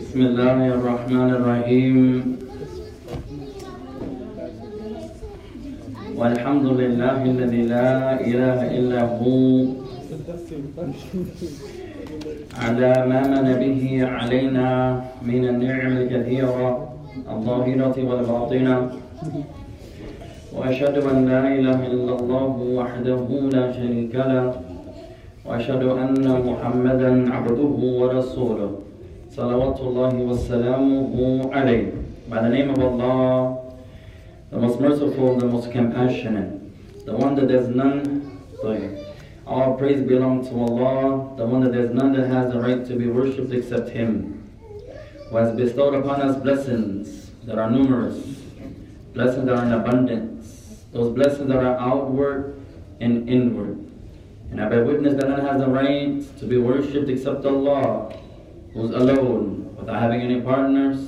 بسم الله الرحمن الرحيم والحمد لله الذي لا اله الا هو على ما من به علينا من النعم الكثيرة الظاهرة والباطنة. وأشهد أن لا إله إلا الله وحده لا شريك له. وأشهد أن محمدا عبده ورسوله. صلوات الله وسلامه عليه. By the name of Allah, the most merciful, the most compassionate, the one that there's none, sorry, all praise belongs to Allah, the one that there's none that has the right to be worshipped except Him, who has bestowed upon us blessings that are numerous, blessings that are in abundance, those blessings that are outward and inward. And I bear witness that none has the right to be worshipped except Allah, who's alone, without having any partners.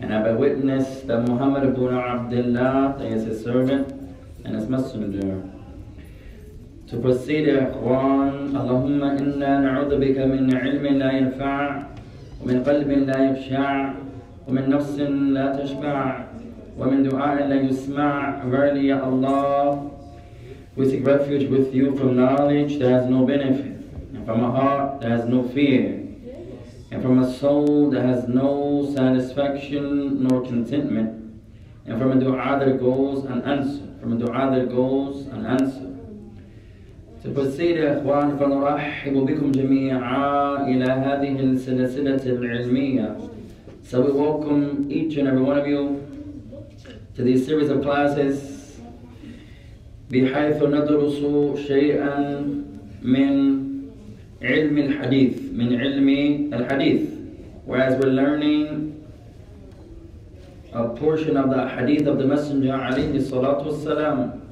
And I bear witness that Muhammad ibn Abdullah is his servant and his messenger To proceed, يا إخوان اللهم إنا نعوذ بك من علم لا ينفع ومن قلب لا يخشع ومن نفس لا تشبع ومن دعاء لا يسمع Verily, Ya Allah, we seek refuge with you from knowledge that has no benefit, and from a heart that has no fear, and from a soul that has no satisfaction nor contentment, and from a dua that goes unanswered, from a dua that goes unanswered. Proceed, يا إخوان, فنرحب بكم جميعا إلى هذه السلسلة العلمية. So we welcome each and every one of you to these series of classes بحيث ندرس شيئا من علم الحديث من علم الحديث whereas we're learning a portion of the hadith of the messenger عليه الصلاة والسلام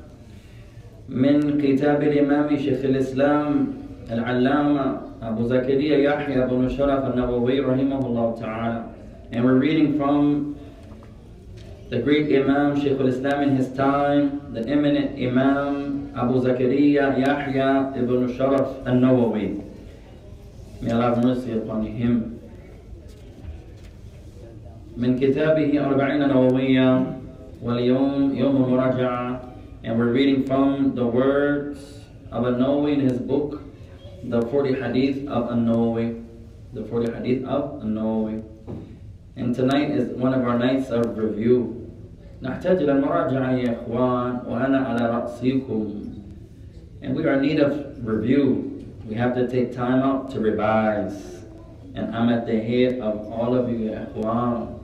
من كتاب الإمام شيخ الإسلام العلامة أبو زكريا يحيى بن شرف النووي رحمه الله تعالى and we're reading from the great Imam Shaykh al-Islam in his time, the eminent Imam Abu Zakaria Yahya ibn Sharaf al-Nawawi. May Allah have mercy upon him. من كتابه أربعين نووية واليوم يوم المراجعة and we're reading from the words of An-Nawawi in his book the 40 hadith of An-Nawawi the 40 hadith of An-Nawawi and tonight is one of our nights of review. نحتاج إلى المراجعة يا إخوان وأنا على رأسكم. And we are in need of review. We have to take time out to revise. And I'm at the head of all of you يا إخوان.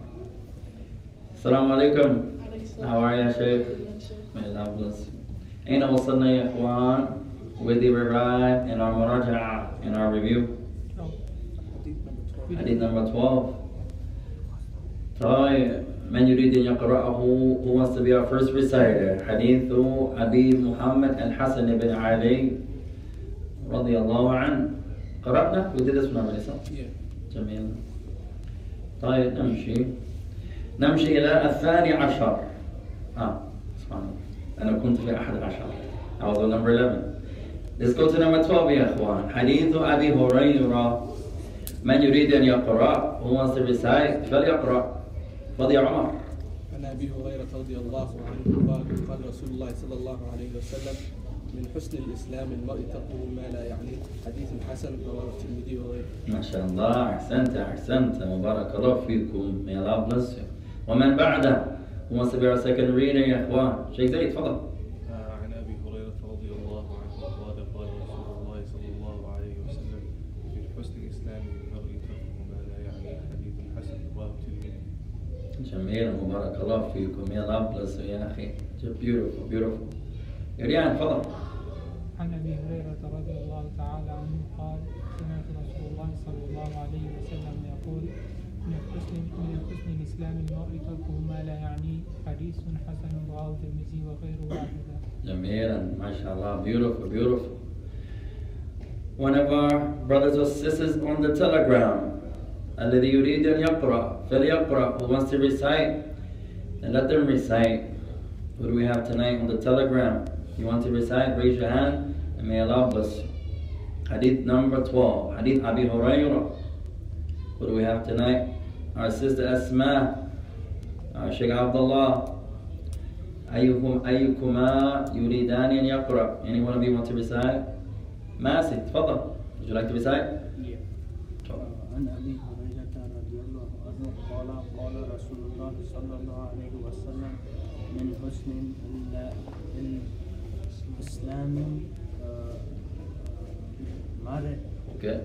السلام عليكم. How are you Sheikh? May Allah bless you. أين وصلنا يا إخوان? Where did we arrive in our مراجعة, in our review? Hadith number 12. طيب من يريد أن يقرأه who wants to be our first reciter حديث أبي محمد الحسن بن علي رضي الله عنه قرأنا we did this one already صح؟ جميل طيب نمشي نمشي إلى الثاني عشر آه سبحان الله أنا كنت في أحد عشر. أعوذ number 11 Let's go to number 12 يا إخوان حديث أبي هريرة. من يريد أن يقرأ؟ who wants to recite فليقرأ. تفضل يا عمر. عن أبي هريرة رضي الله عنه قال قال رسول الله صلى الله عليه وسلم من حسن الإسلام المرء تركه ما لا يعنيه. حديث حسن رواه الترمذي وغيره. ما شاء الله. أحسنت أحسنت. مبارك الله فيكم. May Allah bless you. ومن بعده؟ Who wants to be our second reader يا إخوان شيخ زيد تفضل عن أبي هريرة رضي الله عنه قال قال رسول الله صلى الله عليه وسلم من حسن المرء تركه ما لا يعنيه حديث حسن رواه الترمذي جميل مبارك الله فيكم bless you يا أخي. Beautiful beautiful. يريان تفضل عن أبي هريرة رضي الله تعالى عنه قال سمعت رسول الله صلى الله عليه وسلم يقول حسن من حسن الاسلام المرء تركه ما لا يعنيه حديث حسن رواه الترمذي وغيره هكذا جميلا ما شاء الله beautiful beautiful one of our brothers or sisters on the telegram. الذي يريد أن يقرأ فليقرأ who wants to recite then let them recite. Who do we have tonight on the telegram? You want to recite? Raise your hand and may Allah bless you. Hadith number 12. Hadith Abi Hurairah. Who do we have tonight? Our sister Asma. Our Sheikh Abdullah. أيكم أيكما يريدان أن يقرأ Any one of you want to recite? ماسي تفضل Would you like to recite? عن أبي هريرة رضي الله عنه قال قال رسول الله صلى الله عليه وسلم من حسن ال- ال- الاسلام آه، Okay.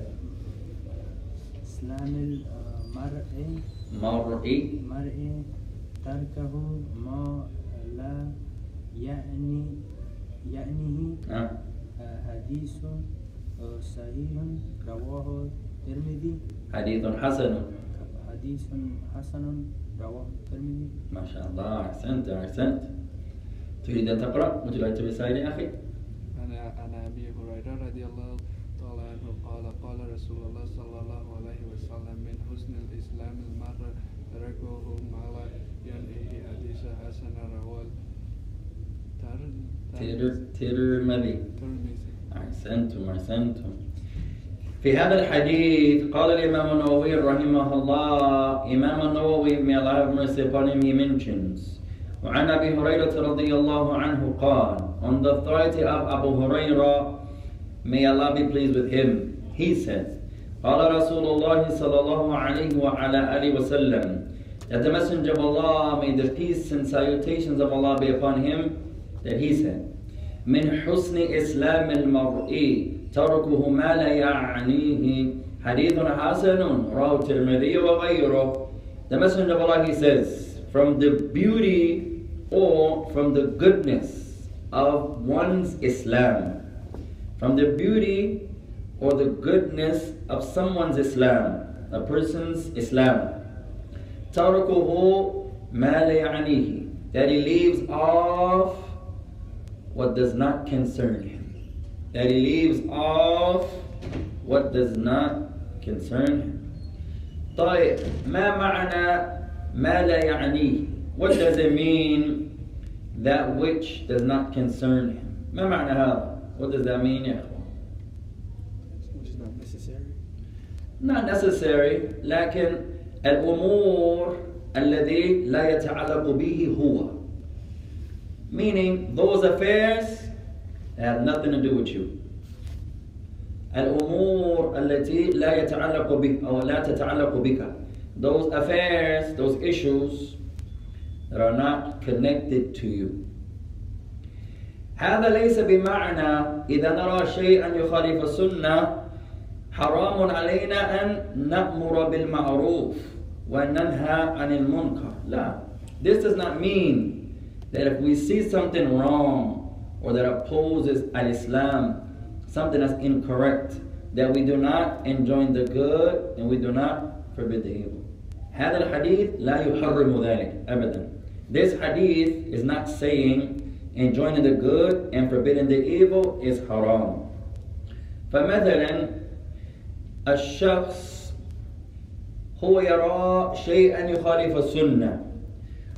اسلام المرء مرئي مرء تركه ما لا يعني يعنيه آه. آه، حديث آه، صحيح رواه الترمذي. حديث حسن. حديث حسن رواه الترمذي. ما شاء الله. أحسنت أحسنت. تريد أن تقرأ؟ Like to recite يا أخي؟ عن عن أبي هريرة رضي الله تعالى عنه قال قال رسول الله صلى الله عليه وسلم من حسن الإسلام المرء تركه ما لا ينهي حديث حسن رواه ترمذي. أحسنتم أحسنتم. في هذا الحديث قال الإمام النووي رحمه الله إمام النووي may Allah have mercy upon him he mentions وعن أبي هريرة رضي الله عنه قال on the authority of Abu Hurairah may Allah be pleased with him he said قال رسول الله صلى الله عليه وعلى آله وسلم that the messenger of Allah may the peace and salutations of Allah be upon him that he said من حسن إسلام المرء تركه ما لا يعنيه حديث حسن رواه الترمذي وغيره The Messenger of Allah he says from the beauty or from the goodness of one's Islam from the beauty or the goodness of someone's Islam a person's Islam تركه ما لا يعنيه that he leaves off what does not concern him. That he leaves off what does not concern him. طيب ما معنى ما لا يعنيه? What does it mean that which does not concern him? ما معنى هذا? What does that mean يا أخوان? Which is not necessary. Not necessary لكن الأمور الذي لا يتعلق به هو meaning those affairs that have nothing to do with you الأمور التي لا يتعلق بك أو لا تتعلق بك those affairs those issues that are not connected to you هذا ليس بمعنى إذا نرى شيئا يخالف السنة حرام علينا أن نأمر بالمعروف وننهى عن المنكر لا This does not mean that if we see something wrong or that opposes al-Islam, something that's incorrect, that we do not enjoin the good and we do not forbid the evil. هذا الحديث لا يحرم ذلك أبدا. This hadith is not saying enjoining the good and forbidding the evil is haram. فمثلا الشخص هو يرى شيئا يخالف السنة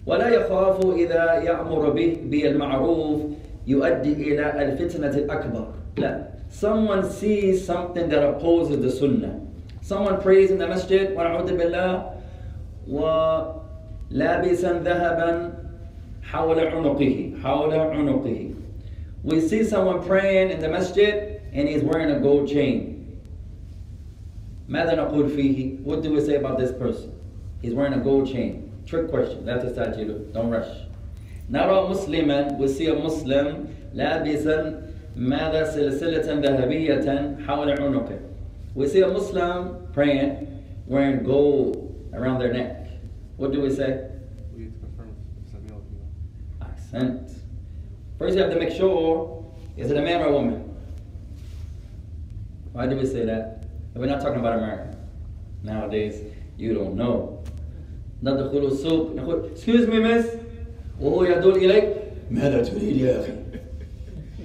ولا يخاف إذا يأمر به بالمعروف يؤدي إلى الفتنة الأكبر لا someone sees something that opposes the sunnah someone prays in the masjid ونعوذ بالله ولابسا ذهبا حول عنقه حول عنقه we see someone praying in the masjid and he's wearing a gold chain ماذا نقول فيه what do we say about this person he's wearing a gold chain trick question لا تستعجلوا don't rush نرى مسلما we see a Muslim لابسا ماذا سلسلة ذهبية حول عنقه we see a Muslim praying wearing gold around their neck what do we say We need to confirm if it's a male or female. accent First, you have to make sure is it a man or a woman? Why do we say that? We're not talking about America. Nowadays, you don't know. Excuse me, miss.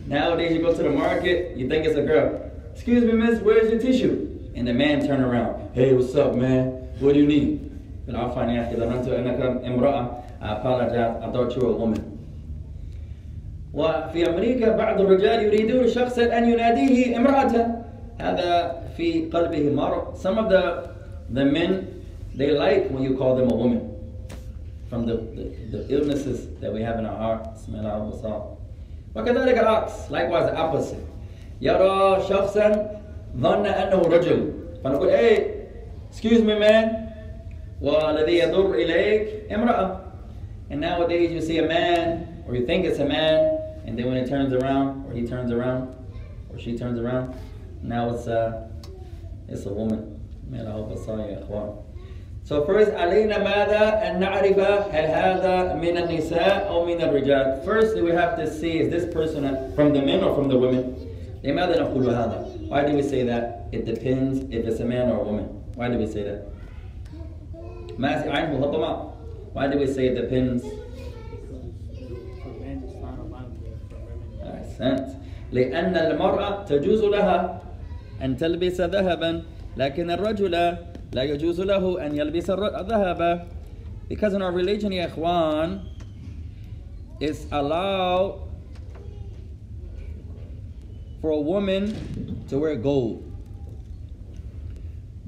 Nowadays, you go to the market, you think it's a girl. Excuse me, miss, where's your tissue? And the man turn around. Hey, what's up, man? What do you need? And I'll find out. I apologize. I thought you were a woman. وفي أمريكا بعض الرجال يريدون شخصا أن يناديه امرأة هذا في قلبه مرض. Some of the, the men, they like when you call them a woman. From the, the, the illnesses that we have in our heart. بسم الله وكذلك العكس. Likewise the opposite. يرى شخصا ظن أنه رجل. فنقول hey, excuse me man. والذي يضر إليك امرأة. And nowadays you see a man, or you think it's a man, and then when it turns around, or he turns around, or she turns around, now it's a, it's a woman. Man, I hope I saw you, إخوان. So first, علينا ماذا أن نعرف هل هذا من النساء أو من الرجال. First, we have to see is this person from the men or from the women. لماذا نقول هذا? Why do we say that? It depends if it's a man or a woman. Why do we say that? ما عنده طبعا. Why do we say it depends? أحسنت لأن المرأة تجوز لها أن تلبس ذهبا لكن الرجل لا يجوز له أن يلبس الذهب because in our religion يا إخوان it's allowed for a woman to wear gold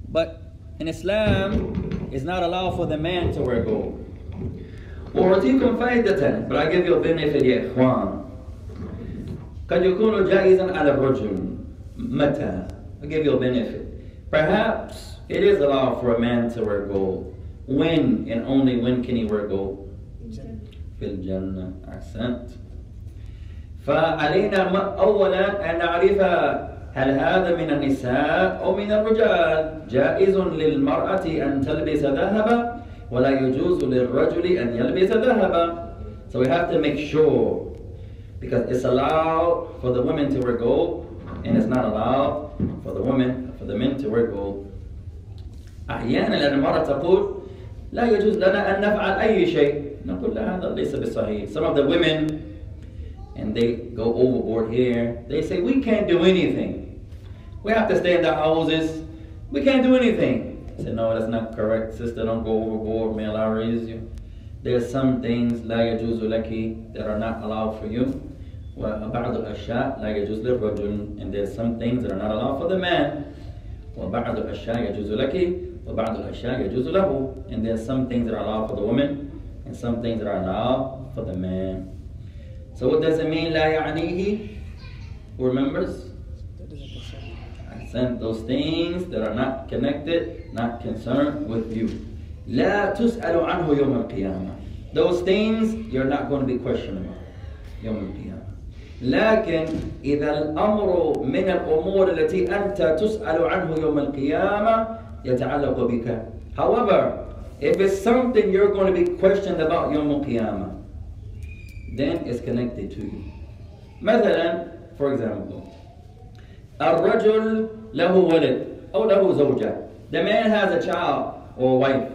but in Islam it's not allowed for the man to wear gold وأعطيكم فائدة but I give you a benefit يا إخوان قد يكون جائزا على الرجل متى I'll give you a benefit perhaps it is allowed for a man to wear gold when and only when can he wear gold في الجنة أحسنت فعلينا م- أولا أن نعرف هل هذا من النساء أو من الرجال جائز للمرأة أن تلبس ذهبا ولا يجوز للرجل أن يلبس ذهبا So we have to make sure because it's allowed for the women to wear gold and it's not allowed for the women for the men to wear gold أحيانا لأن المرأة تقول لا يجوز لنا أن نفعل أي شيء نقول لا هذا ليس بصحيح Some of the women and they go overboard here they say we can't do anything we have to stay in the houses we can't do anything I said no that's not correct sister don't go overboard may Allah raise you there's some things لا يجوز لك that are not allowed for you وبعض الأشياء لا يجوز للرجل and there's some things that are not allowed for the man وبعض الأشياء يجوز لك وبعض الأشياء يجوز له and there's some things that are allowed for the woman and some things that are allowed for the man so what does it mean لا يعنيه who remembers I sent those things that are not connected not concerned with you لا تسأل عنه يوم القيامة those things you're not going to be questioned about يوم القيامة لكن إذا الأمر من الأمور التي أنت تسأل عنه يوم القيامة يتعلق بك however if it's something you're going to be questioned about يوم القيامة then it's connected to you مثلا for example الرجل له ولد أو له زوجة the man has a child or wife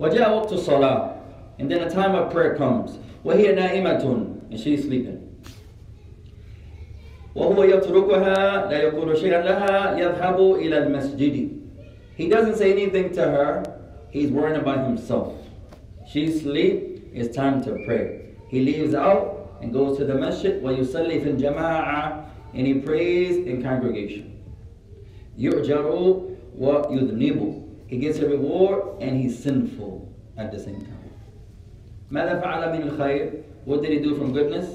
وجاء وقت الصلاة and then a time of prayer comes وهي نائمة and she's sleeping وهو يتركها لا يقول شيئا لها يذهب إلى المسجد He doesn't say anything to her. He's worrying about himself. She sleep. It's time to pray. He leaves out and goes to the masjid ويصلي في الجماعة and he prays in congregation. يؤجر ويذنب. He gets a reward and he's sinful at the same time. ماذا فعل من الخير? What did he do from goodness?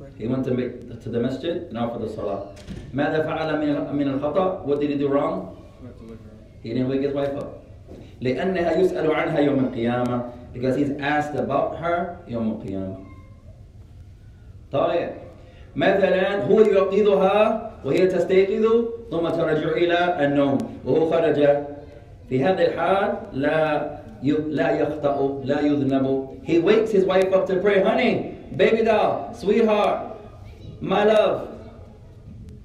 He went to go pray. He went to, make, to the masjid and offered the salah. ماذا فعل من من الخطأ? What did he do wrong? Not to look around. He didn't wake his wife up. لأنها يسأل عنها يوم القيامة because he's asked about her يوم القيامة. طيب مثلا هو يوقظها وهي تستيقظ ثم ترجع إلى النوم وهو خرج في هذه الحال لا ي- لا يخطأ لا يذنب He wakes his wife up to pray honey baby doll sweetheart my love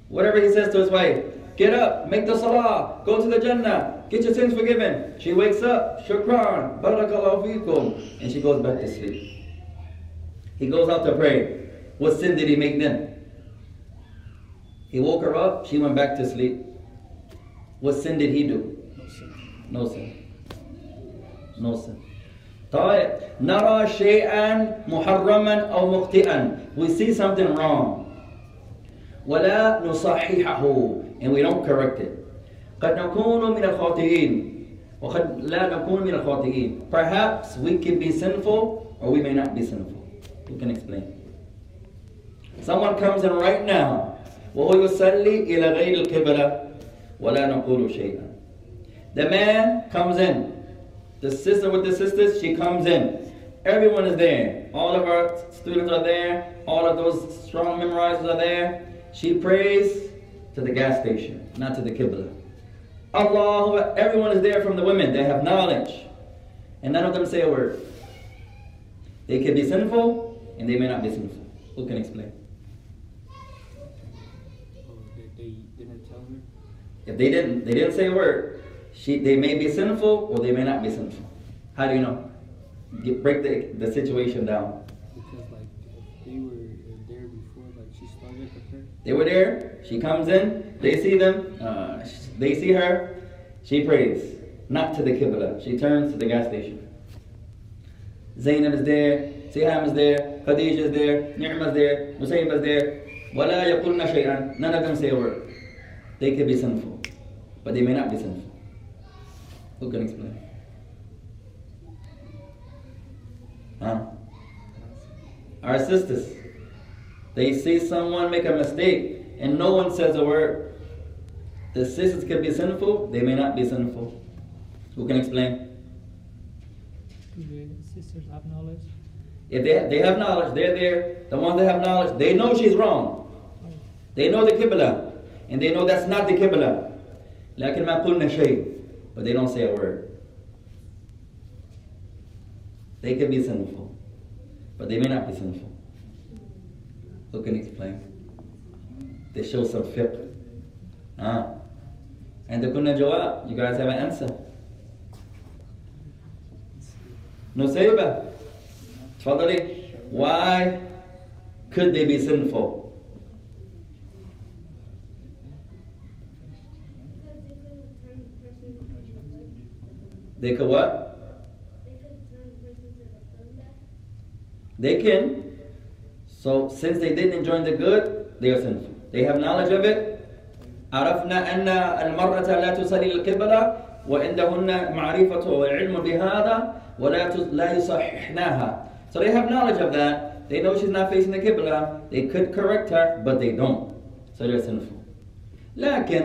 Whatever he says to his wife, get up, make the salah, go to the Jannah, get your sins forgiven. She wakes up, shukran, barakallahu feekum, and she goes back to sleep. He goes out to pray. What sin did he make then? He woke her up, she went back to sleep. What sin did he do? No sin. No sin. No sin. طيب نرى شيئا محرما أو مخطئا we see something wrong ولا نصححه and we don't correct it قد نكون من الخاطئين وقد لا نكون من الخاطئين perhaps we can be sinful or we may not be sinful who can explain someone comes in right now وهو يصلي إلى غير القبلة ولا نقول شيئا the man comes in the sister with the sisters, she comes in. Everyone is there. All of our students are there. All of those strong memorizers are there. She prays to the gas station, not to the Qibla. Allah, everyone is there from the women. They have knowledge. And none of them say a word. They can be sinful and they may not be sinful. Who can explain? Oh, they, they didn't tell her. If they didn't, they didn't say a word. She, they may be sinful or they may not be sinful. How do you know? Get, break the, the situation down. Because like if they were uh, there before, like she started the prayer. They were there. She comes in. They see them. Uh, sh- they see her. She prays. Not to the Qibla. She turns to the gas station. Zainab is there. Siham is there. Khadija is there. Ni'ma is there. Musayib is there. وَلَا يَقُلْنَ شَيْئًا None of them say a word. They could be sinful. But they may not be sinful. Who can explain? Huh? Our sisters. They see someone make a mistake and no one says a word. The sisters can be sinful, they may not be sinful. Who can explain? Do the sisters have knowledge? If they, they have knowledge, they're there. The ones that have knowledge, they know she's wrong. They know the Qibla. And they know that's not the Qibla. لكن ما قلنا شيء. but they don't say a word. They could be sinful. But they may not be sinful. Who can explain? They show some fiqh. Ah. And the kunna jawab. You guys have an answer. Nusayba. Tfadali. Why could they be sinful? They could what? They can. So since they didn't enjoy the good, they are sinful. They have knowledge of it. عرفنا أن المرأة لا تصلي القبلة وعندهن معرفة وعلم بهذا ولا تس- لا يصححناها. So they have knowledge of that. They know she's not facing the Qibla. They could correct her, but they don't. So they're sinful. لكن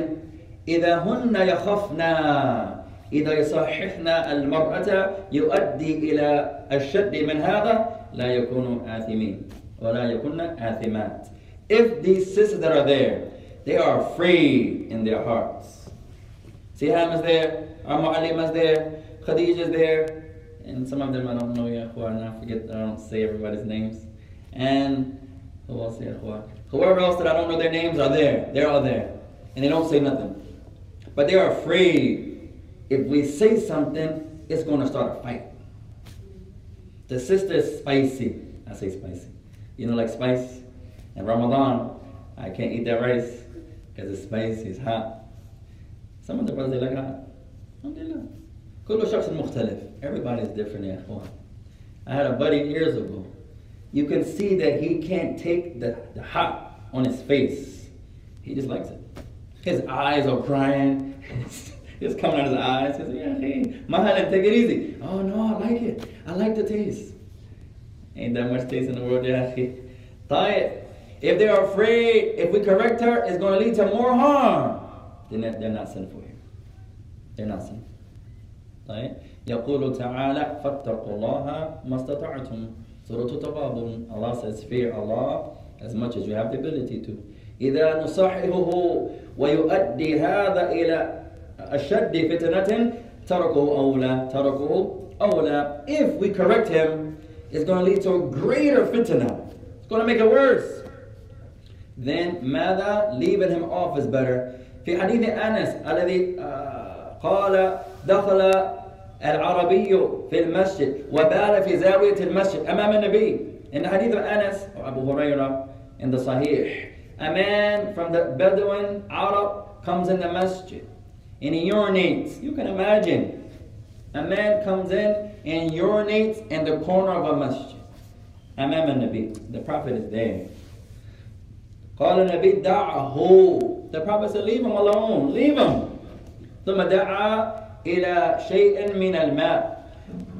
إذا هن يخفنا إذا يصححنا المرأة يؤدي إلى الشد من هذا لا يكون آثمين ولا يكون آثمات. If these sisters that are there, they are free in their hearts. Siham is there, our Mu'allim is there, Khadija is there, and some of them I don't know, Ya Ikhwan, I forget, I don't say everybody's names. And who else, Ya Ikhwan? Whoever else that I don't know their names are there. They're all there. And they don't say nothing. But they are afraid if we say something, it's going to start a fight. The sister is spicy. I say spicy. You know, like spice? In Ramadan, I can't eat that rice because it's spicy, it's hot. Some of the brothers, they like hot. Alhamdulillah. كل شخص مختلف. Everybody's different, ya ikhwan. I had a buddy years ago. You can see that he can't take the, the hot on his face. He just likes it. His eyes are crying. it's coming out of his eyes. He says, yeah, hey, Mahalim, take it easy. Oh, no, I like it. I like the taste. Ain't that much taste in the world, yeah. Diet. If they are afraid, if we correct her, it's going to lead to more harm. Then they're not sinful here. They're not sinful. Right? يقول تعالى فاتقوا الله ما استطعتم Surah Taghabun, Allah says, fear Allah as much as you have the ability to. إذا نصححه ويؤدي هذا إلى أشد فتنة تركه أولى تركه أولى if we correct him it's going to lead to a greater fitna it's going to make it worse then ماذا leaving him off is better في حديث أنس الذي آه، قال دخل العربي في المسجد وبال في زاوية المسجد أمام النبي إن حديث أنس وأبو هريرة in the Sahih A man from the Bedouin Arab comes in the masjid and he urinates. You can imagine. A man comes in and urinates in the corner of a masjid. Amam al-Nabi. The Prophet is there. قال النبي دعه The Prophet said, leave him alone, leave him. ثم دعا إلى شيء من الماء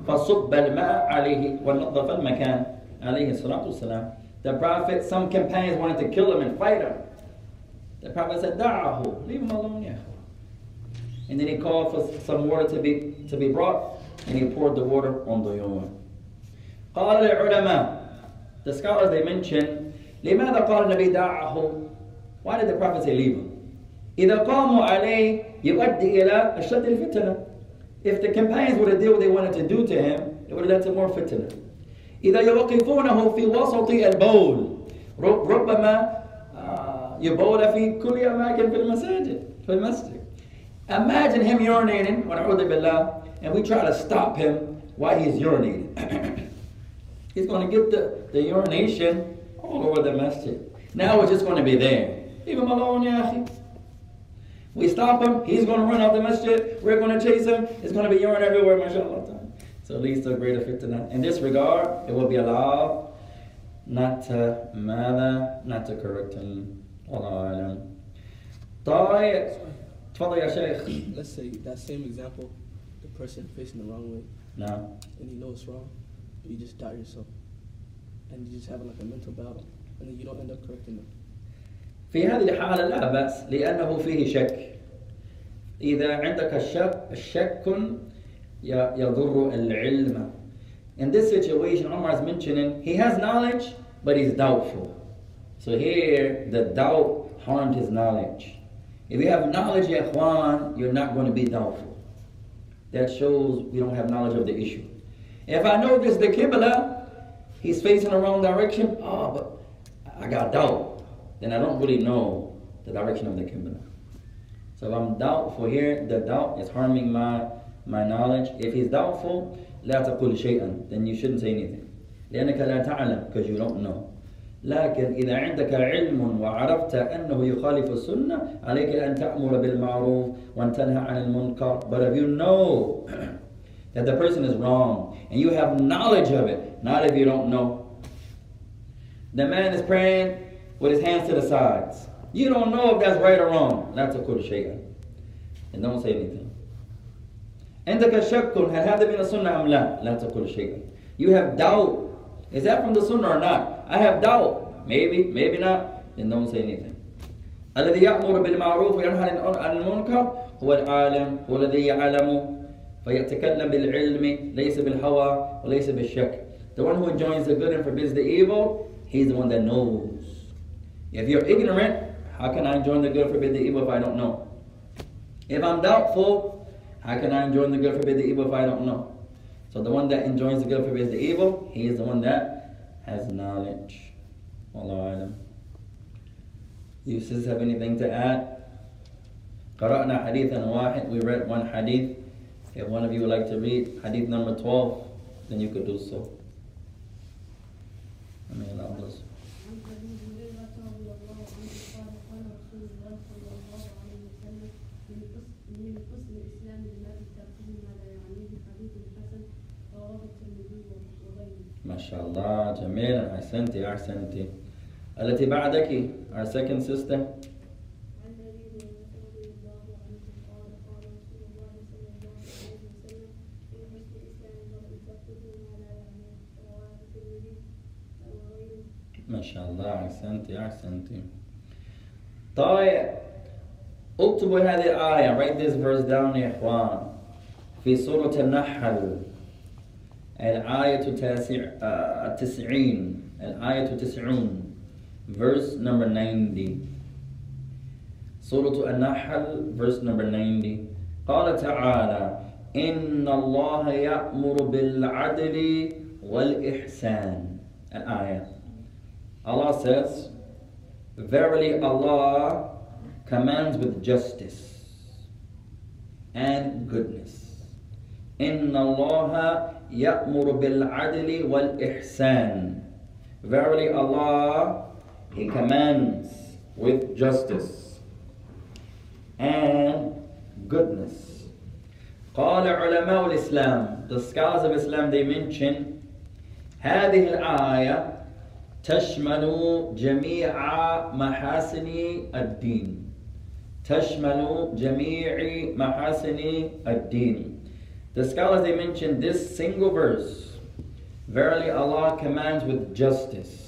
فصب الماء عليه ونظف المكان عليه الصلاة والسلام. The Prophet, some companions wanted to kill him and fight him. The Prophet said, دعه, leave him alone, yeah. And then he called for some water to be to be brought, and he poured the water on the urine. قال العلماء, the scholars they mention, لماذا قال النبي دعه? Why did the Prophet say leave him? إذا قاموا عليه يؤدي إلى أشد الفتنة. If the companions would have did what they wanted to do to him, it would have led to more fitna. إذا يوقفونه في وسط البول رب- ربما آه، يبول في كل أماكن في المساجد في المسجد. Imagine him urinating, ونعوذ بالله, and we try to stop him while he's urinating. he's going to get the, the urination all over the masjid. Now we're just going to be there. Leave him alone, ya akhi. We stop him, he's going to run out the masjid, we're going to chase him, it's going to be urine everywhere, mashallah. So it leads to a greater fitna. In this regard, it will be allowed not to ماذا not to correct him. والله أعلم. طيب تفضل يا شيخ. Let's say that same example, the person facing the wrong way, نعم. and you know it's wrong, but you just doubt yourself, and you just have like a mental battle, and then you don't end up correcting them. في هذه الحالة لا بأس لأنه فيه شك. إذا عندك الشك الشك ي- يضر العلم. In this situation, Omar is mentioning he has knowledge, but he's doubtful. So here, the doubt harmed his knowledge. If you have knowledge, ya ikhwan, you're not going to be doubtful. That shows we don't have knowledge of the issue. If I know this is the Qibla, he's facing the wrong direction, oh, but I got doubt. Then I don't really know the direction of the Qibla. So if I'm doubtful here, the doubt is harming my, my knowledge. If he's doubtful, لا تقول شيئا, then you shouldn't say anything. لأنك لا تعلم, because you don't know. لكن إذا عندك علم وعرفت أنه يخالف السنة عليك أن تأمر بالمعروف وأن تنهى عن المنكر. But if you know that the person is wrong and you have knowledge of it, not if you don't know. The man is praying with his hands to the sides. You don't know if that's right or wrong. لا تقول شيئا. And don't say anything. عندك شك هل هذا من السنة أم لا؟ لا تقول شيئا. You have doubt. Is that from the sunnah or not? I have doubt. Maybe, maybe not. Then don't say anything. الذي يأمر بالمعروف وينهى عن المنكر هو العالم هو الذي يعلم فيتكلم بالعلم ليس بالهوى وليس بالشك. The one who enjoins the good and forbids the evil, he's the one that knows. If you're ignorant, how can I enjoin the good and forbid the evil if I don't know? If I'm doubtful, how can I enjoin the good and forbid the evil if I don't know? So the one that enjoins the good and forbids the evil, he is the one that has knowledge. Wallahu alam. You sisters have anything to add? قرأنا حديثا واحد. We read one hadith. If one of you would like to read hadith number 12, then you could do so. I mean, Allah bless. شاء الله. جميل. أحسنتي أحسنتي. التي بعدك our second sister. ما شاء الله. أحسنتي أحسنتي. طيب اكتبوا هذه الآية. Write this verse down يا إخوان. في سورة النحل. الآية التاسع آه، التسعين الآية تسعون verse number 90 سورة النحل verse number 90 قال تعالى إن الله يأمر بالعدل والإحسان الآية Allah says Verily Allah commands with justice and goodness إن الله يأمر بالعدل والإحسان. Verily Allah He commands with justice and goodness. قال علماء الإسلام the scholars of Islam they mention هذه الآية تشمل جميع محاسن الدين. تشمل جميع محاسن الدين. The scholars they mention this single verse Verily Allah commands with justice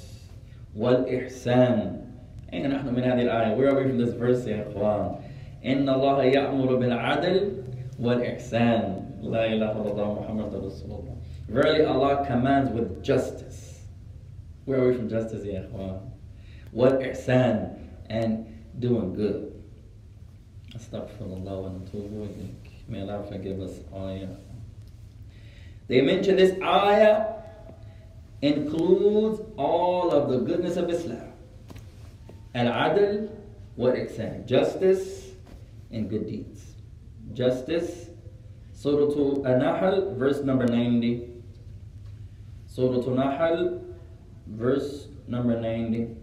والإحسان أين نحن من هذه الآية? Where are we from this verse يا إخوان؟ إن الله يأمر بالعدل والإحسان لا إله إلا الله محمد رسول الله Verily Allah commands with justice Where are we from justice يا إخوان? والإحسان and doing good أستغفر الله ونتوب إليك May Allah forgive us ayah. They mention this ayah includes all of the goodness of Islam. Al-adl what ihsan Justice and good deeds. Justice. Surah An-Nahl, verse number 90. Surah An-Nahl, verse number 90.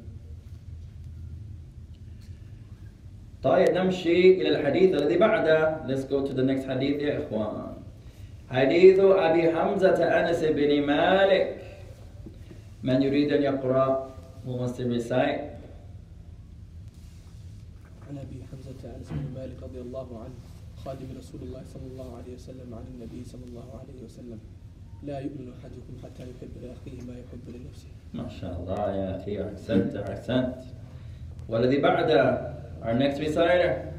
طيب نمشي إلى الحديث الذي بعده. Let's go to the next hadith يا إخوان. حديث أبي حمزة أنس بن مالك. من يريد أن يقرأ who wants to recite? عن أبي حمزة أنس بن مالك رضي الله عنه خادم رسول الله صلى الله عليه وسلم عن النبي صلى الله عليه وسلم لا يؤمن أحدكم حتى يحب لأخيه ما يحب لنفسه ما شاء الله يا أخي أحسنت أحسنت والذي بعده our next reciter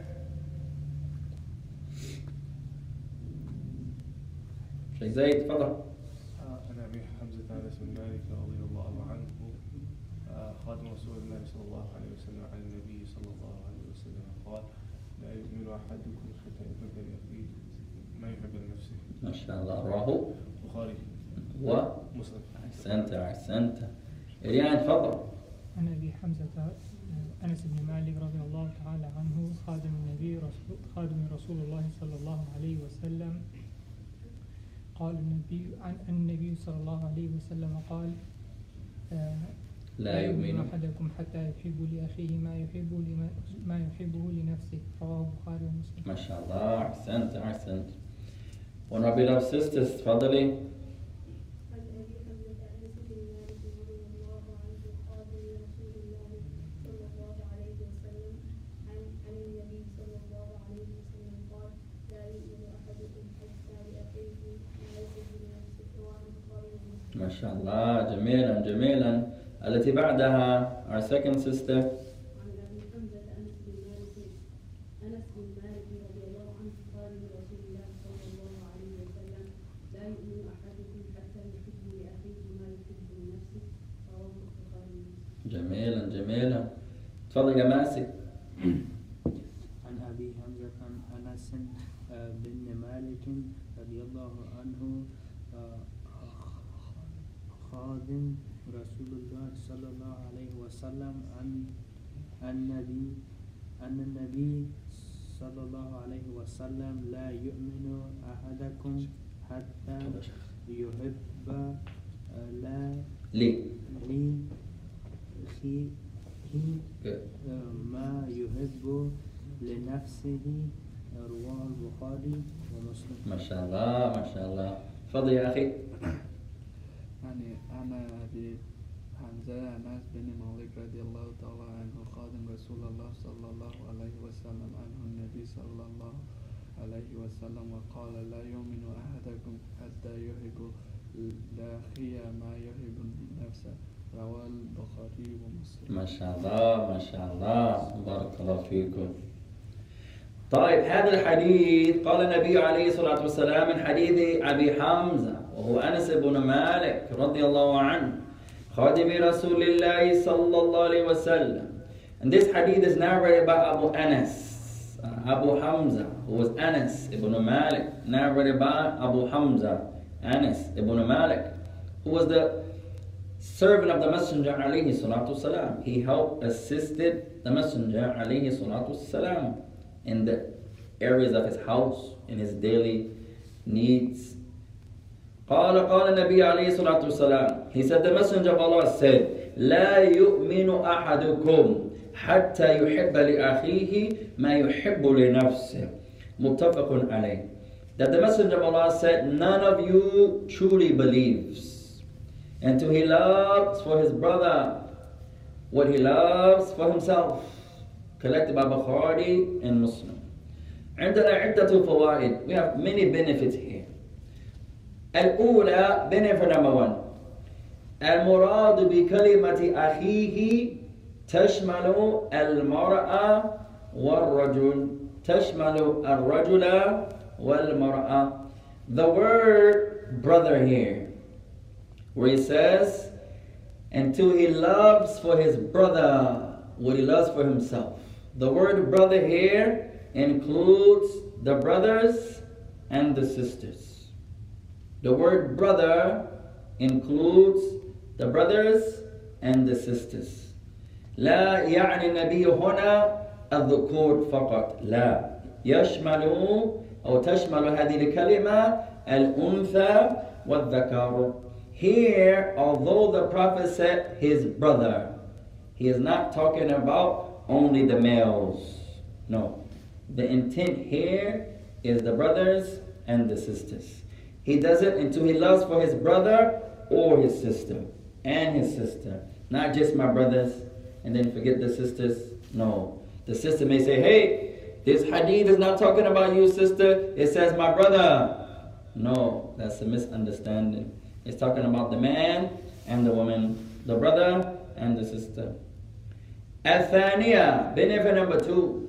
شيخ زيد تفضل عن أبي حمزة انس بن مالك رضي الله عنه. آه، خادم رسول الله صلى الله عليه وسلم عن النبي صلى الله عليه وسلم. قال لا يؤمن أحدكم حتى يحب لاخيه ما يحب لنفسه. ما شاء الله. رواه البخاري و مسلم. أحسنت أحسنت. إليان تفضل. عن أبي حمزة آه، أنس بن مالك رضي الله تعالى عنه خادم النبي رسول خادم رسول الله صلى الله عليه وسلم قال النبي عن النبي صلى الله عليه وسلم قال آه، لا يؤمن أحدكم حتى يحب لأخيه ما يحب ما يحبه لنفسه. رواه البخاري ومسلم. ما شاء الله أحسنت أحسنت beloved sisters تفضلي آه جميلا جميلا. التي بعدها our second sister. جميلا جميلا. تفضل يا ماسي. عن أبي حمزة عن انس آه، بن مالك رضي الله عنه آه، خادم رسول الله صلى الله عليه وسلم عن النبي أن النبي صلى الله عليه وسلم لا يؤمن أحدكم حتى يحب لا لي. Good. ما يحب لنفسه رواه البخاري ومسلم. ما شاء الله ما شاء الله. تفضل يا أخي. أنا أبي حمزة أنس بن مالك رضي الله تعالى عنه خادم رسول الله صلى الله عليه وسلم عنه النبي صلى الله عليه وسلم وقال لا يؤمن أحدكم حتى يحب لأخيه ما يحب لنفسه رواه البخاري ومسلم. ما شاء الله ما شاء الله. بارك الله فيكم. طيب هذا الحديث قال النبي عليه الصلاة والسلام من حديث أبي حمزة وهو أنس بن مالك رضي الله عنه خادم رسول الله صلى الله عليه وسلم And this hadith is narrated by Abu Anas, uh, Abu Hamza, who was Anas ibn Malik, narrated by Abu Hamza, Anas ibn Malik, who was the servant of the Messenger alayhi salatu salam. He helped, assisted the Messenger alayhi salatu salam in the areas of his house, in his daily needs. قال قال النبي عليه الصلاة والسلام He said the Messenger of Allah said لا يؤمن أحدكم حتى يحب لأخيه ما يحب لنفسه متفق عليه that the messenger of Allah said none of you truly believes until he loves for his brother what he loves for himself collected by Bukhari and Muslim عندنا عدة فوائد we have many benefits here الأولى benefit number one المراد بكلمة أخيه تشمل المرأة والرجل تشمل الرجل والمرأة The word brother here where he says until he loves for his brother what he loves for himself. The word brother here includes the brothers and the sisters. The word brother includes the brothers and the sisters. لا يعني النبي هنا الذكور فقط لا يشمل أو تشمل هذه الكلمة الأنثى والذكر Here, although the Prophet said his brother, he is not talking about only the males. No. The intent here is the brothers and the sisters. He does it until he loves for his brother or his sister and his sister. Not just my brothers and then forget the sisters. No. The sister may say, hey, this hadith is not talking about you, sister. It says my brother. No, that's a misunderstanding. It's talking about the man and the woman, the brother and the sister. الثانية benefit number two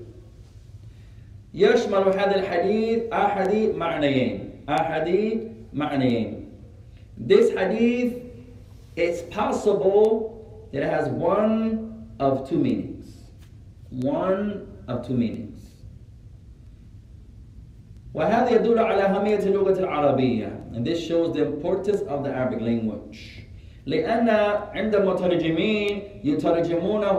يشمل هذا الحديث أحد معنيين أحد معنيين This hadith it's possible that it has one of two meanings one of two meanings وهذا يدل على أهمية اللغة العربية and this shows the importance of the Arabic language لأن عند المترجمين يترجمونه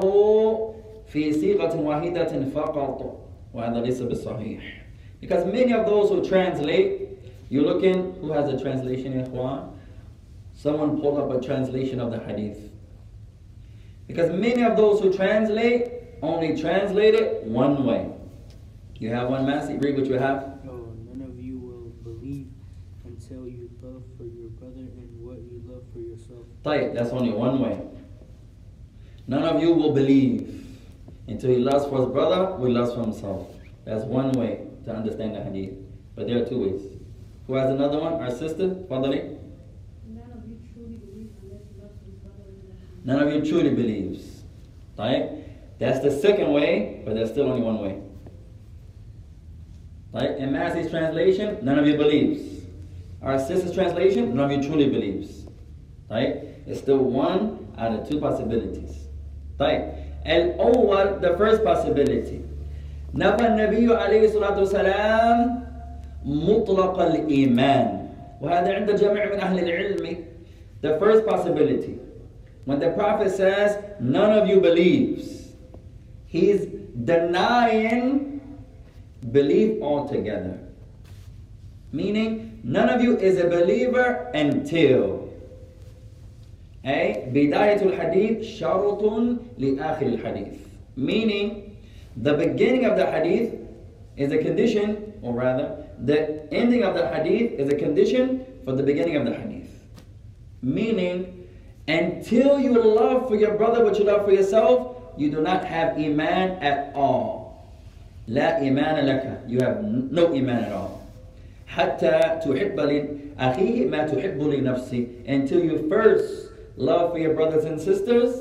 في صيغة واحدة فقط وهذا ليس بالصحيح because many of those who translate you look in who has a translation in Quran someone pulled up a translation of the hadith because many of those who translate only translate it one way you have one master read what you have until you love for your brother and what you love for yourself. طيب, that's only one way. None of you will believe until he loves for his brother or he loves for himself. That's one way to understand the hadith. But there are two ways. Who has another one? Our sister, Fadali? None of you truly believe unless you love his brother and love him. None of you truly believes. Right? That's the second way, but there's still only one way. Right? In Massey's translation, none of you believes. Our sister's translation, none of you truly believes. Right? It's still one out of two possibilities. طيب الأول the first possibility نفى النبي عليه الصلاة والسلام مطلق الإيمان وهذا عند جميع من أهل العلم the first possibility when the prophet says none of you believes he's denying belief altogether meaning None of you is a believer until A. Bidayatul Hadith Sharutun li Akhil Hadith. Meaning, the beginning of the Hadith is a condition, or rather, the ending of the Hadith is a condition for the beginning of the Hadith. Meaning, until you love for your brother what you love for yourself, you do not have Iman at all. La Iman laka. You have no Iman at all حتى تحب لأخيه ما تحب لنفسك until you first love for your brothers and sisters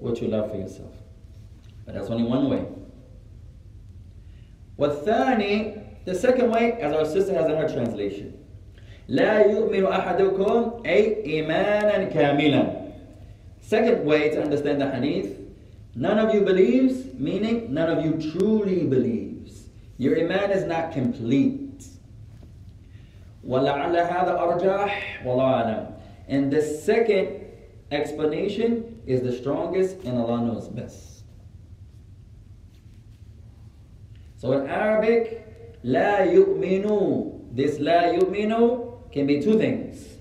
what you love for yourself. But that's only one way. والثاني, the second way, as our sister has in her translation. لا يؤمن أحدكم أي إيمانا كاملا. Second way to understand the hadith, none of you believes, meaning none of you truly believes. Your iman is not complete. ولعل هذا أرجح والله أعلم. And the second explanation is the strongest and Allah knows best. So in Arabic, لا يؤمن, this لا يؤمن can be two things.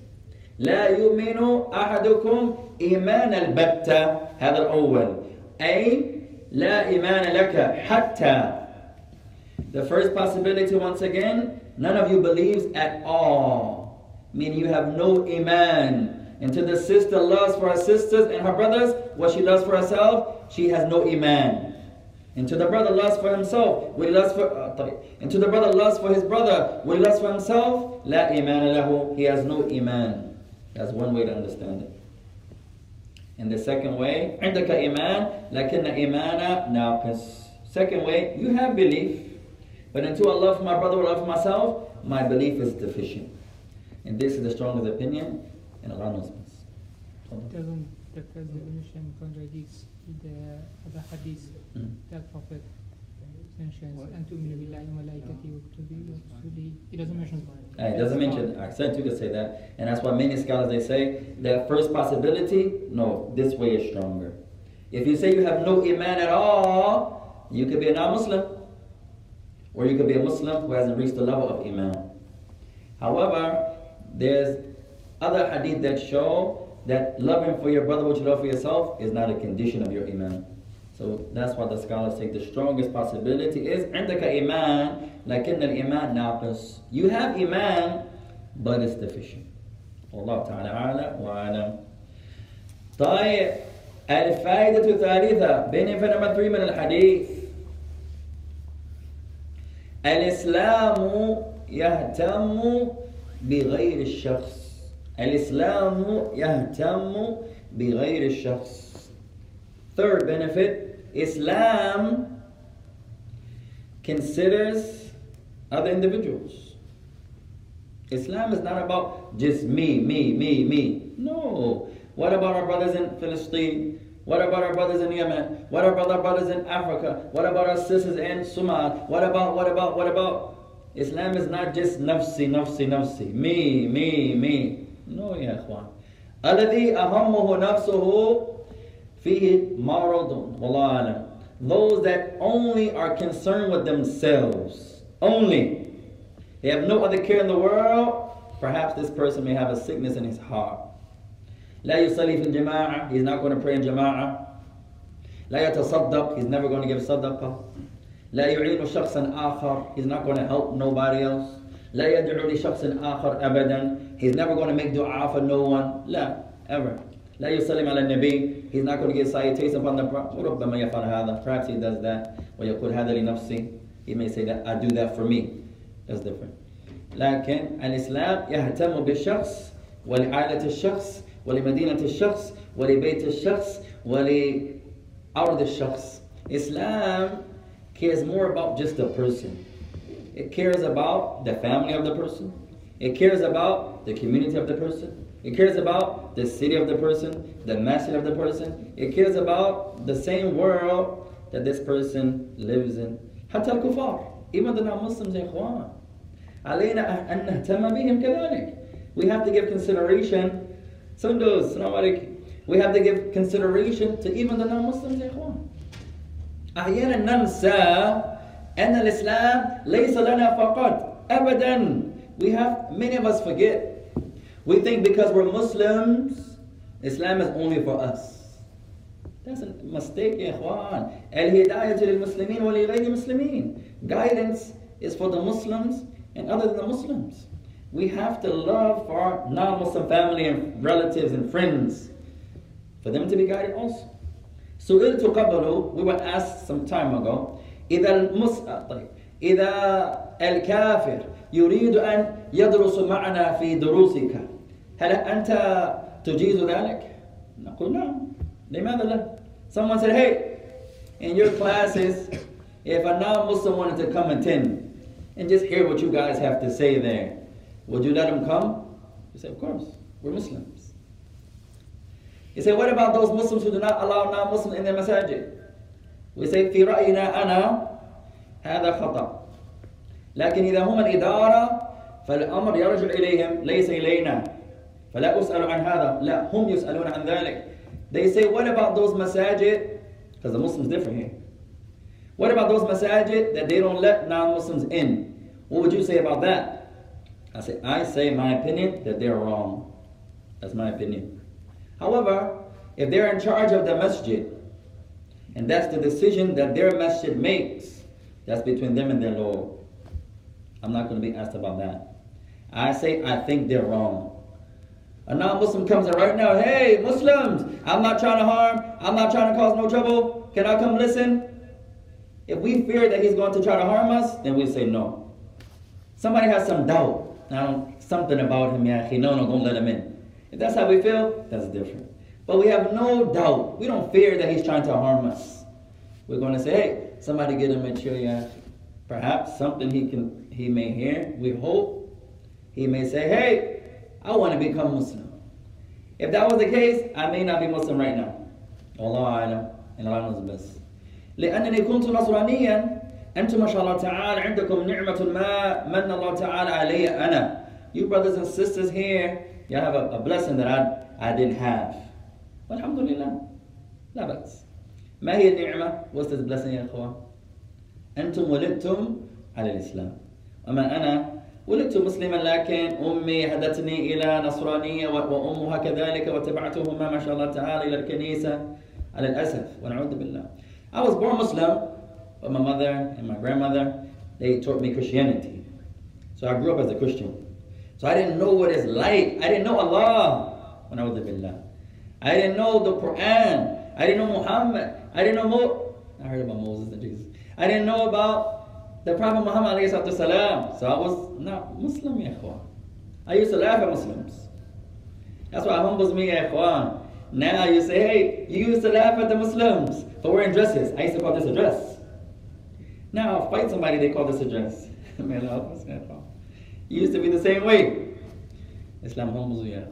لا يؤمن أحدكم إيمان البتة هذا الأول أي لا إيمان لك حتى The first possibility once again, none of you believes at all. Meaning you have no iman. Until the sister loves for her sisters and her brothers what she loves for herself, she has no iman. Until the brother loves for himself, what he loves for uh, طيب. Until the brother loves for his brother, what he loves for himself, لا إيمان له. He has no iman. That's one way to understand it. And the second way, عندك إيمان لكن إيمانا ناقص. Second way, you have belief, but until I love my brother or love myself, my belief is deficient. And this is the strongest opinion, and Allah knows best. Doesn't the first definition contradicts the other hadith Mm. that Prophet mentions and to billahi wa malaikati wa kutubi wa rusuli. He doesn't mention Uh, it doesn't mention accent, you could say that. And that's why many scholars they say that first possibility, no, this way is stronger. If you say you have no iman at all, you could be a non-Muslim. Or you could be a Muslim who hasn't reached the level of iman. However, there's other hadith that show that loving for your brother what you love for yourself is not a condition of your iman. So that's why the scholars say the strongest possibility is عندك إيمان لكن الإيمان ناقص. You have iman, but it's deficient. والله تعالى أعلى وأعلم. طيب الفائدة الثالثة benefit number three من الحديث الإسلام يهتم بغير الشخص الإسلام يهتم بغير الشخص Third benefit, Islam considers other individuals. Islam is not about just me, me, me, me. No. What about our brothers in Palestine? What about our brothers in Yemen? What about our brothers in Africa? What about our sisters in Somal? What about, what about, what about? Islam is not just nafsi, nafsi, nafsi. Me, me, me. No, يا إخوان. الذي أهمه نفسه فيه مرض والله أعلم. Those that only are concerned with themselves. Only. They have no other care in the world. Perhaps this person may have a sickness in his heart. لا يصلي في الجماعة. He's not going to pray in جماعة. لا يتصدق. He's never going to give صدقة. لا يعين شخصا آخر. He's not going to help nobody else. لا يدعو لشخص آخر أبدا. He's never going to make dua for no one. لا. Ever. لا يسلم على النبي. He's not going to give salutation upon the Prophet. ربما يفعل هذا. Perhaps he does that. ويقول هذا لنفسي. He may say that I do that for me. That's different. لكن الإسلام يهتم بالشخص ولعائلة الشخص ولمدينة الشخص ولبيت الشخص ولأرض الشخص. Islam cares more about just the person. It cares about the family of the person. It cares about the community of the person. It cares about the city of the person, the masjid of the person. It cares about the same world that this person lives in. حتى الكفار, even the non-Muslims, يا إخوان. علينا أن نهتم بهم كذلك. We have to give consideration. Sundos, salam alaikum. We have to give consideration to even the non-Muslims, يا إخوان. أحيانا ننسى أن الإسلام ليس لنا فقط أبدا. We have many of us forget. We think because we're Muslims, Islam is only for us. That's a mistake, يا إخوان. الهداية للمسلمين ولغير المسلمين. Guidance is for the Muslims and other than the Muslims. We have to love for our non-Muslim family and relatives and friends for them to be guided also. سئلت قبله we were asked some time ago إذا المس طيب إذا الكافر يريد أن يدرس معنا في دروسك هل أنت تجيز ذلك؟ نقول نعم لماذا لا؟ Someone said, hey, in your classes, if a non-Muslim wanted to come attend and just hear what you guys have to say there, would you let him come? You say, of course, we're Muslims. You say, what about those Muslims who do not allow non-Muslims in their masajid? We say, في رأينا أنا هذا خطأ. لكن إذا هم الإدارة فالأمر يرجع إليهم ليس إلينا. فلا أسأل عن هذا. لا هم يسألون عن ذلك. They say, what about those masajid? Because the Muslims different here. What about those masajid that they don't let non-Muslims in? What would you say about that? I say, I say my opinion that they're wrong. That's my opinion. However, if they're in charge of the masjid, And that's the decision that their masjid makes. That's between them and their Lord. I'm not going to be asked about that. I say I think they're wrong. A non-Muslim comes in right now, hey, Muslims, I'm not trying to harm, I'm not trying to cause no trouble. Can I come listen? If we fear that he's going to try to harm us, then we say no. Somebody has some doubt. Now, something about him, yeah, no, no, don't let him in. If that's how we feel, that's different. But we have no doubt. We don't fear that he's trying to harm us. We're going to say, hey, somebody get him a chair, yeah. Perhaps something he can he may hear. We hope he may say, hey, I want to become Muslim. If that was the case, I may not be Muslim right now. Allah alam, and Allah knows best. لأنني كنت نصرانيا أنتم ما شاء الله تعالى عندكم نعمة ما من الله تعالى علي أنا. You brothers and sisters here, you have a, a blessing that I, I didn't have. والحمد لله. لا بأس. ما هي النعمة؟ What's this blessing يا إخوان؟ أنتم ولدتم على الإسلام. أما أنا ولدت مسلما لكن أمي هدتني إلى نصرانية وأمها كذلك وتبعتهما ما شاء الله تعالى إلى الكنيسة على الأسف ونعوذ بالله. I was born Muslim, but my mother and my grandmother, they taught me Christianity. So I grew up as a Christian. So I didn't know what it's like. I didn't know Allah when I was a billah. I didn't know the Quran. I didn't know Muhammad. I didn't know Mo I heard about Moses and Jesus. I didn't know about the Prophet Muhammad salam. So I was not Muslim, ya ikhwan. I used to laugh at Muslims. That's what humbles me, ya ikhwan. Now you say, hey, you used to laugh at the Muslims for wearing dresses. I used to call this a dress. Now, find somebody, they call this address. May Allah help us. It used to be the same way. Islam humbles you, it!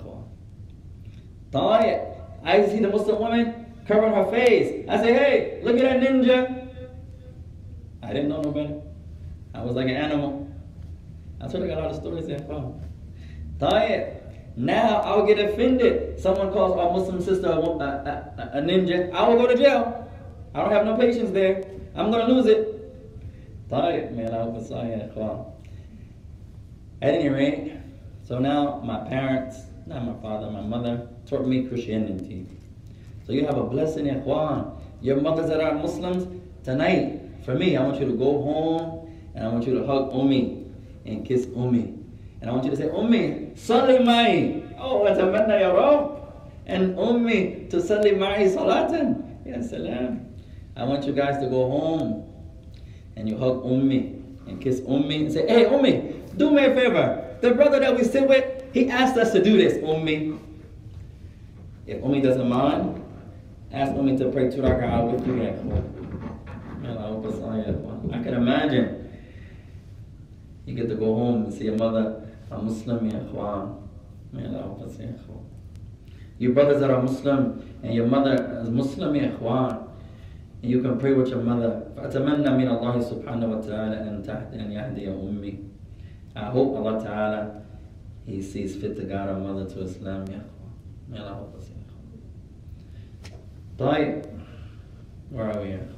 I see the Muslim woman covering her face. I say, hey, look at that ninja. I didn't know no better. I was like an animal. I swear to God, all the stories there from. Tawaya. Now I'll get offended. Someone calls my Muslim sister a, a, a, a ninja. I will go to jail. I don't have no patience there. I'm going to lose it طيب. Man, I was sorry. At any rate, so now my parents, not my father, my mother, taught me Christianity. So you have a blessing, ikhwan. Your mothers that are Muslims, tonight, for me, I want you to go home and I want you to hug Ummi and kiss Ummi. And I want you to say, Ummi, salli mai. Oh, atamanna ya Rabb. And Ummi, to salli mai salatan. Ya salam. I want you guys to go home and you hug Ummi and kiss Ummi and say, hey, Ummi, do me a favor. The brother that we sit with, he asked us to do this, Ummi. If Ummi doesn't mind, ask Ummi to pray two rak'ah with you. I can imagine. You get to go home and see your mother a Muslim, I hope it's ya. Your brothers that are Muslim and your mother is Muslim. And you can pray with your mother. فأتمنى من الله سبحانه وتعالى أن تحت أن يهدي أمي. I hope Allah Ta'ala He sees fit to guide our mother to Islam. Ya ikhwan. May Allah help us. Ya ikhwan. طيب. Where are we here?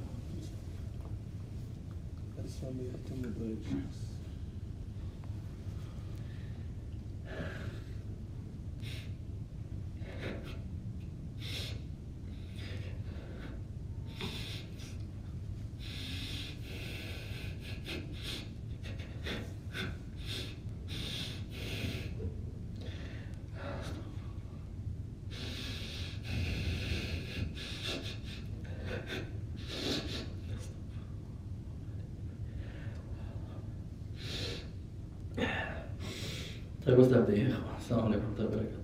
طيب وستبدأ يا إخوة السلام عليكم ورحمة الله وبركاته